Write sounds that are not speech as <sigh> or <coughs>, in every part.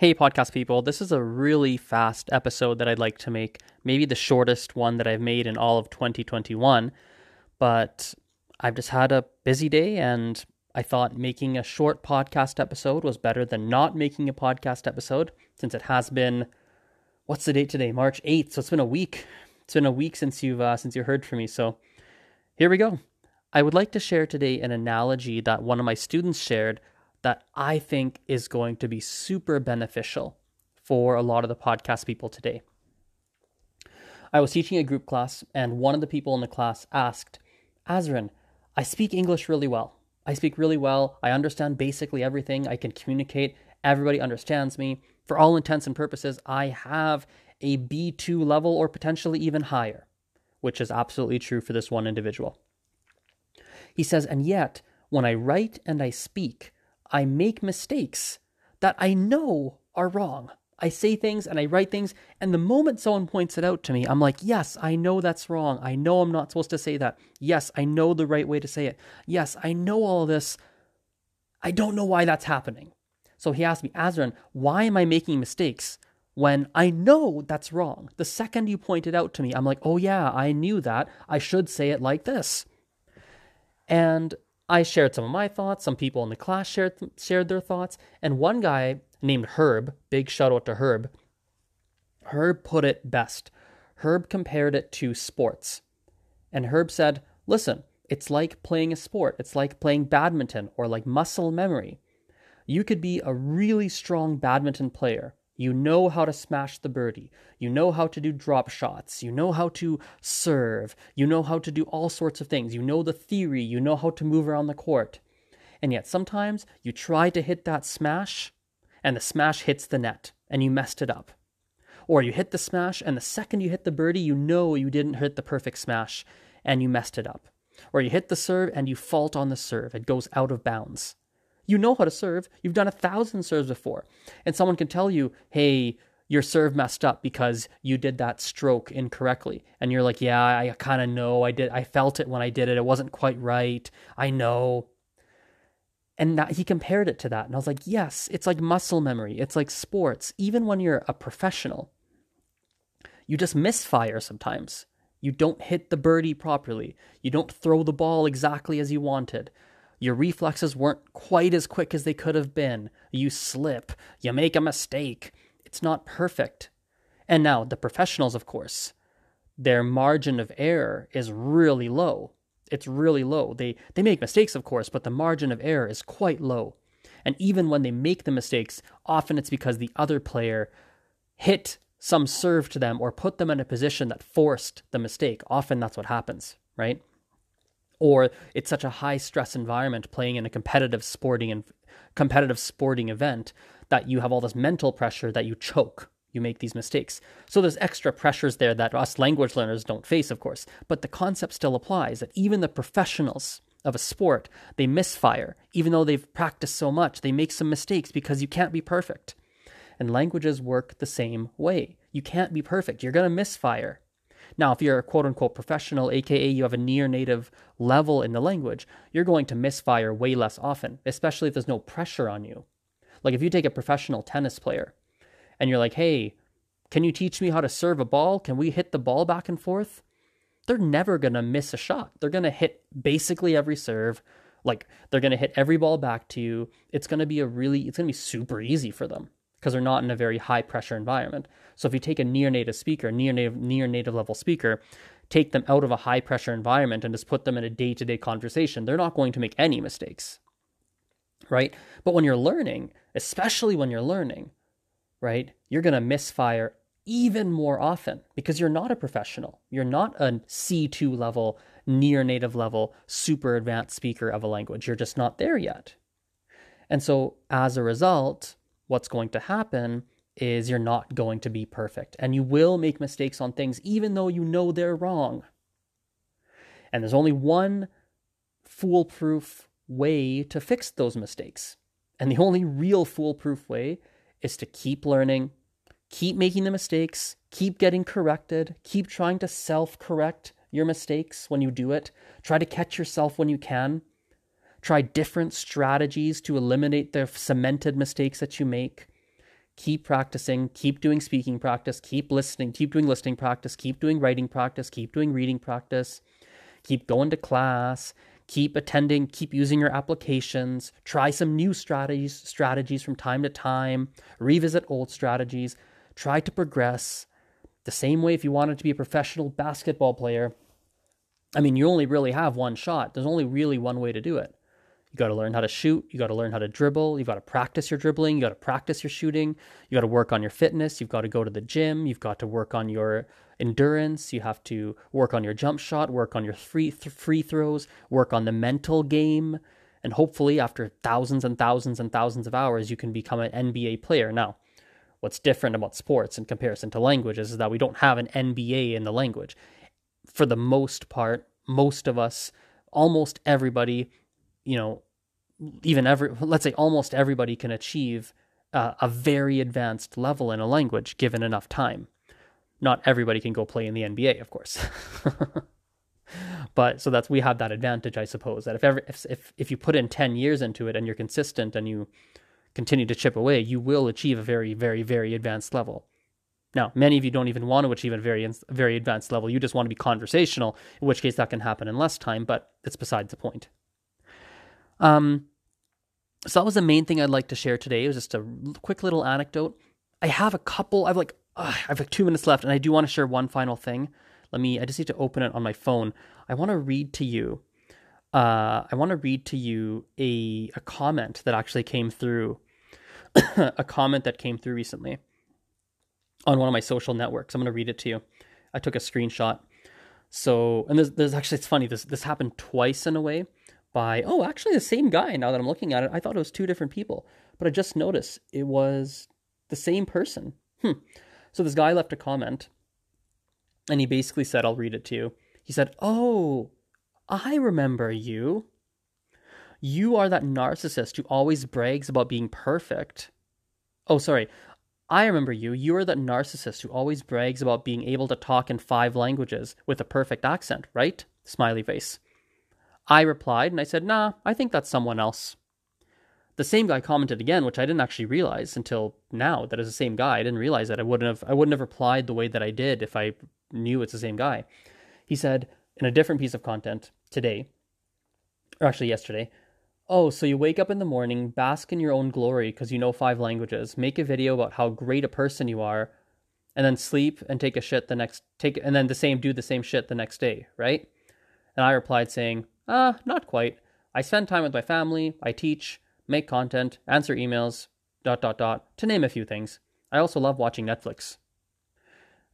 Hey, podcast people, this is a really fast episode that I'd like to make, maybe the shortest one that I've made in all of 2021. But I've just had a busy day and I thought making a short podcast episode was better than not making a podcast episode since it has been what's the date today? March 8th. So it's been a week. It's been a week since you've uh, since you heard from me. So here we go. I would like to share today an analogy that one of my students shared that I think is going to be super beneficial for a lot of the podcast people today. I was teaching a group class, and one of the people in the class asked, Azrin, I speak English really well. I speak really well. I understand basically everything. I can communicate. Everybody understands me. For all intents and purposes, I have a B2 level or potentially even higher, which is absolutely true for this one individual. He says, and yet, when I write and I speak, I make mistakes that I know are wrong. I say things and I write things, and the moment someone points it out to me, I'm like, yes, I know that's wrong. I know I'm not supposed to say that. Yes, I know the right way to say it. Yes, I know all this. I don't know why that's happening. So he asked me, Azran, why am I making mistakes when I know that's wrong? The second you point it out to me, I'm like, oh yeah, I knew that. I should say it like this. And I shared some of my thoughts. Some people in the class shared shared their thoughts, and one guy named Herb, big shout out to Herb. Herb put it best. Herb compared it to sports, and Herb said, "Listen, it's like playing a sport. It's like playing badminton or like muscle memory. You could be a really strong badminton player, you know how to smash the birdie. You know how to do drop shots. You know how to serve. You know how to do all sorts of things. You know the theory. You know how to move around the court. And yet sometimes you try to hit that smash and the smash hits the net and you messed it up. Or you hit the smash and the second you hit the birdie, you know you didn't hit the perfect smash and you messed it up. Or you hit the serve and you fault on the serve. It goes out of bounds. You know how to serve. You've done a thousand serves before. And someone can tell you, hey, your serve messed up because you did that stroke incorrectly. And you're like, yeah, I kind of know. I did. I felt it when I did it. It wasn't quite right. I know. And that, he compared it to that. And I was like, yes, it's like muscle memory. It's like sports. Even when you're a professional, you just misfire sometimes. You don't hit the birdie properly. You don't throw the ball exactly as you wanted. Your reflexes weren't quite as quick as they could have been. You slip. You make a mistake. It's not perfect. And now, the professionals, of course, their margin of error is really low. It's really low. They, they make mistakes, of course, but the margin of error is quite low. And even when they make the mistakes, often it's because the other player hit some serve to them or put them in a position that forced the mistake. Often that's what happens, right? Or it's such a high stress environment playing in a competitive sporting and competitive sporting event that you have all this mental pressure that you choke you make these mistakes. So there's extra pressures there that us language learners don't face of course. But the concept still applies that even the professionals of a sport they misfire. Even though they've practiced so much they make some mistakes because you can't be perfect. And languages work the same way. You can't be perfect. You're going to misfire now, if you're a quote unquote professional, aka you have a near native level in the language, you're going to misfire way less often, especially if there's no pressure on you. Like if you take a professional tennis player and you're like, hey, can you teach me how to serve a ball? Can we hit the ball back and forth? They're never going to miss a shot. They're going to hit basically every serve. Like they're going to hit every ball back to you. It's going to be a really, it's going to be super easy for them because they're not in a very high pressure environment. So if you take a near native speaker, near native near native level speaker, take them out of a high pressure environment and just put them in a day to day conversation, they're not going to make any mistakes. Right? But when you're learning, especially when you're learning, right, you're going to misfire even more often because you're not a professional. You're not a C2 level, near native level, super advanced speaker of a language. You're just not there yet. And so as a result, what's going to happen is you're not going to be perfect and you will make mistakes on things even though you know they're wrong. And there's only one foolproof way to fix those mistakes. And the only real foolproof way is to keep learning, keep making the mistakes, keep getting corrected, keep trying to self correct your mistakes when you do it, try to catch yourself when you can. Try different strategies to eliminate the cemented mistakes that you make. keep practicing, keep doing speaking practice, keep listening, keep doing listening practice, keep doing writing practice, keep doing reading practice, keep going to class, keep attending, keep using your applications, try some new strategies strategies from time to time, revisit old strategies, try to progress. The same way if you wanted to be a professional basketball player, I mean, you only really have one shot. There's only really one way to do it. You got to learn how to shoot. You got to learn how to dribble. You've got to practice your dribbling. You got to practice your shooting. You got to work on your fitness. You've got to go to the gym. You've got to work on your endurance. You have to work on your jump shot, work on your free th- free throws, work on the mental game, and hopefully after thousands and thousands and thousands of hours you can become an NBA player. Now, what's different about sports in comparison to languages is that we don't have an NBA in the language. For the most part, most of us, almost everybody you know, even every, let's say almost everybody can achieve uh, a very advanced level in a language given enough time. Not everybody can go play in the NBA, of course. <laughs> but so that's we have that advantage, I suppose. That if ever if, if if you put in ten years into it and you're consistent and you continue to chip away, you will achieve a very very very advanced level. Now, many of you don't even want to achieve a very very advanced level. You just want to be conversational, in which case that can happen in less time. But it's besides the point. Um, so that was the main thing I'd like to share today. It was just a quick little anecdote. I have a couple. I've like I have like two minutes left, and I do want to share one final thing. Let me. I just need to open it on my phone. I want to read to you. Uh, I want to read to you a a comment that actually came through. <coughs> a comment that came through recently on one of my social networks. I'm going to read it to you. I took a screenshot. So, and there's, there's actually it's funny. This this happened twice in a way by, oh, actually the same guy now that I'm looking at it. I thought it was two different people, but I just noticed it was the same person. Hmm. So this guy left a comment and he basically said, I'll read it to you. He said, Oh, I remember you. You are that narcissist who always brags about being perfect. Oh, sorry. I remember you. You are that narcissist who always brags about being able to talk in five languages with a perfect accent, right? Smiley face. I replied and I said, nah, I think that's someone else. The same guy commented again, which I didn't actually realize until now that it's the same guy. I didn't realize that. I wouldn't have I wouldn't have replied the way that I did if I knew it's the same guy. He said in a different piece of content today, or actually yesterday, Oh, so you wake up in the morning, bask in your own glory because you know five languages, make a video about how great a person you are, and then sleep and take a shit the next take and then the same do the same shit the next day, right? And I replied saying, uh, not quite. I spend time with my family, I teach, make content, answer emails, dot dot dot, to name a few things. I also love watching Netflix.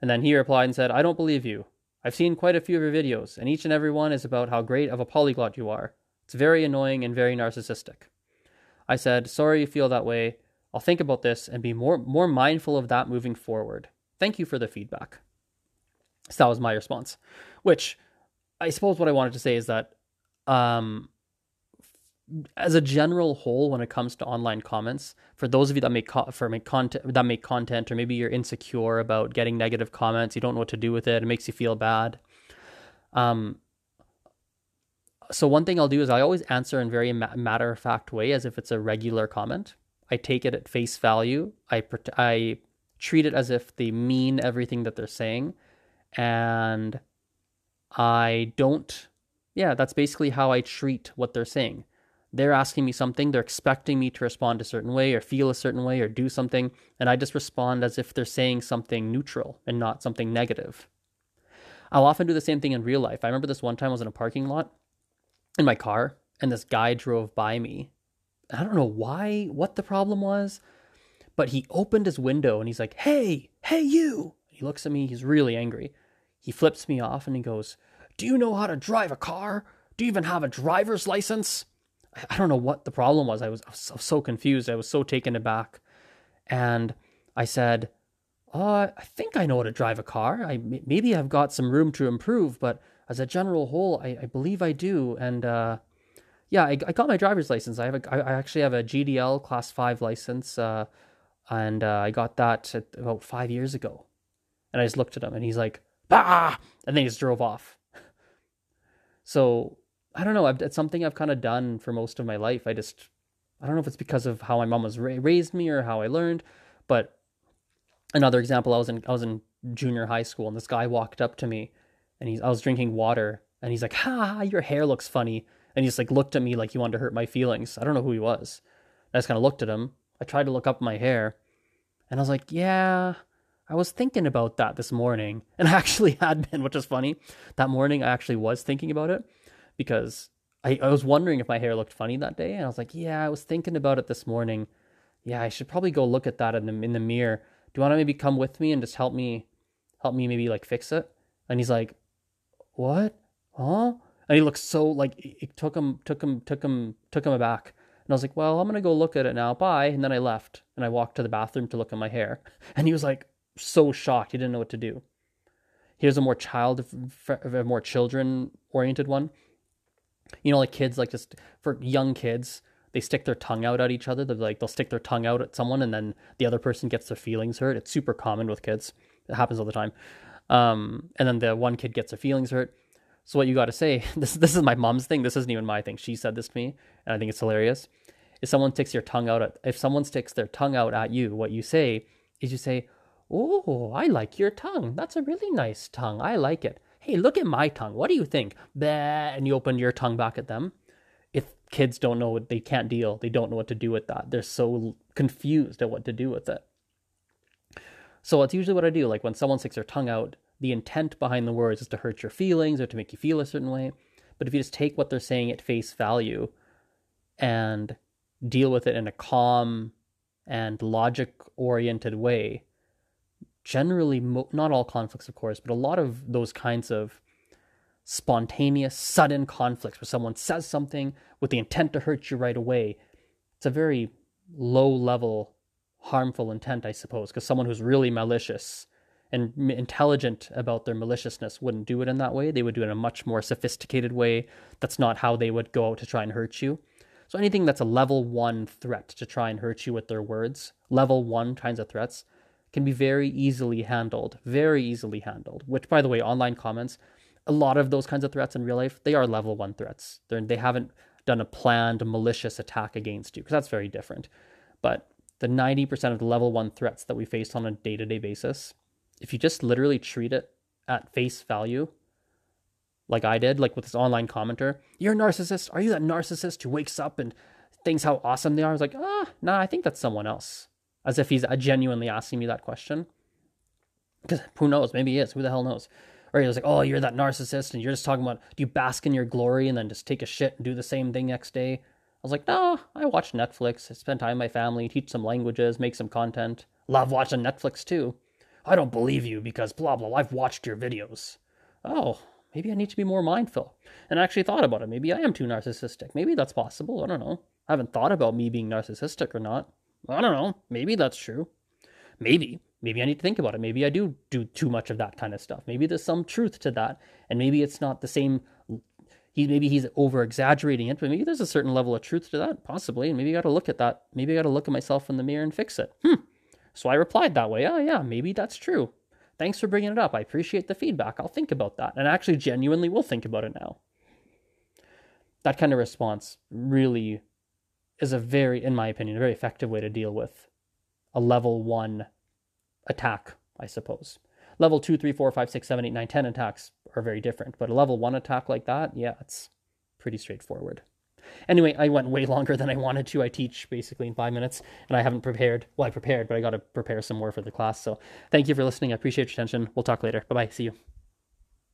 And then he replied and said, I don't believe you. I've seen quite a few of your videos, and each and every one is about how great of a polyglot you are. It's very annoying and very narcissistic. I said, Sorry you feel that way. I'll think about this and be more more mindful of that moving forward. Thank you for the feedback. So that was my response. Which I suppose what I wanted to say is that um, as a general whole, when it comes to online comments, for those of you that make co- for make content that make content, or maybe you're insecure about getting negative comments, you don't know what to do with it, it makes you feel bad. Um, so one thing I'll do is I always answer in very ma- matter of fact way, as if it's a regular comment. I take it at face value. I I treat it as if they mean everything that they're saying, and I don't yeah, that's basically how I treat what they're saying. They're asking me something, they're expecting me to respond a certain way or feel a certain way or do something, and I just respond as if they're saying something neutral and not something negative. I'll often do the same thing in real life. I remember this one time I was in a parking lot in my car, and this guy drove by me. I don't know why, what the problem was, but he opened his window and he's like, Hey, hey, you. He looks at me, he's really angry. He flips me off and he goes, do you know how to drive a car? Do you even have a driver's license? I don't know what the problem was. I was, I was so, confused. I was so taken aback. And I said, uh, I think I know how to drive a car. I maybe I've got some room to improve, but as a general whole, I, I believe I do. And uh, yeah, I, I, got my driver's license. I have a, I actually have a GDL Class Five license, uh, and uh, I got that about five years ago. And I just looked at him, and he's like, "Bah!" and then he just drove off. So I don't know. I've, it's something I've kind of done for most of my life. I just, I don't know if it's because of how my mom was ra- raised me or how I learned, but another example, I was in I was in junior high school, and this guy walked up to me, and he's I was drinking water, and he's like, "Ha, your hair looks funny," and he just like looked at me like he wanted to hurt my feelings. I don't know who he was. I just kind of looked at him. I tried to look up my hair, and I was like, "Yeah." I was thinking about that this morning, <laughs> and I actually had been, which is funny. That morning, I actually was thinking about it because I, I was wondering if my hair looked funny that day, and I was like, "Yeah, I was thinking about it this morning. Yeah, I should probably go look at that in the in the mirror. Do you want to maybe come with me and just help me, help me maybe like fix it?" And he's like, "What? Huh?" And he looked so like it took him, took him, took him, took him aback. And I was like, "Well, I'm gonna go look at it now. Bye." And then I left, and I walked to the bathroom to look at my hair, <laughs> and he was like so shocked he didn't know what to do. Here's a more child, a more children oriented one. You know, like kids, like just for young kids, they stick their tongue out at each other. They're like they'll stick their tongue out at someone, and then the other person gets their feelings hurt. It's super common with kids. It happens all the time. Um, and then the one kid gets their feelings hurt. So what you got to say? <laughs> This this is my mom's thing. This isn't even my thing. She said this to me, and I think it's hilarious. If someone sticks your tongue out at, if someone sticks their tongue out at you, what you say is you say, Oh, I like your tongue. That's a really nice tongue. I like it. Hey, look at my tongue. What do you think? Bah, and you open your tongue back at them. If kids don't know what they can't deal, they don't know what to do with that. They're so confused at what to do with it. So it's usually what I do. Like when someone sticks their tongue out, the intent behind the words is to hurt your feelings or to make you feel a certain way. But if you just take what they're saying at face value and deal with it in a calm and logic oriented way, generally, mo- not all conflicts, of course, but a lot of those kinds of spontaneous, sudden conflicts where someone says something with the intent to hurt you right away. It's a very low level, harmful intent, I suppose, because someone who's really malicious and intelligent about their maliciousness wouldn't do it in that way. They would do it in a much more sophisticated way. That's not how they would go out to try and hurt you. So anything that's a level one threat to try and hurt you with their words, level one kinds of threats, can be very easily handled, very easily handled. Which, by the way, online comments, a lot of those kinds of threats in real life, they are level one threats. They're, they haven't done a planned malicious attack against you because that's very different. But the 90% of the level one threats that we face on a day to day basis, if you just literally treat it at face value, like I did, like with this online commenter, you're a narcissist. Are you that narcissist who wakes up and thinks how awesome they are? I was like, ah, nah, I think that's someone else as if he's uh, genuinely asking me that question. Because who knows? Maybe he is. Who the hell knows? Or he was like, "Oh, you're that narcissist, and you're just talking about do you bask in your glory and then just take a shit and do the same thing next day?" I was like, "No, I watch Netflix. I spend time with my family, teach some languages, make some content. Love watching Netflix too." I don't believe you because blah blah. I've watched your videos. Oh, maybe I need to be more mindful. And I actually thought about it. Maybe I am too narcissistic. Maybe that's possible. I don't know. I haven't thought about me being narcissistic or not. I don't know. Maybe that's true. Maybe. Maybe I need to think about it. Maybe I do do too much of that kind of stuff. Maybe there's some truth to that. And maybe it's not the same. He, maybe he's over exaggerating it, but maybe there's a certain level of truth to that, possibly. And maybe I got to look at that. Maybe I got to look at myself in the mirror and fix it. Hmm. So I replied that way. Oh, yeah, maybe that's true. Thanks for bringing it up. I appreciate the feedback. I'll think about that. And I actually, genuinely will think about it now. That kind of response really is a very, in my opinion, a very effective way to deal with a level one attack, I suppose. Level two, three, four, five, six, seven, eight, nine, ten attacks are very different, but a level one attack like that, yeah, it's pretty straightforward. Anyway, I went way <laughs> longer than I wanted to. I teach basically in five minutes, and I haven't prepared. Well, I prepared, but I got to prepare some more for the class. So thank you for listening. I appreciate your attention. We'll talk later. Bye bye. See you.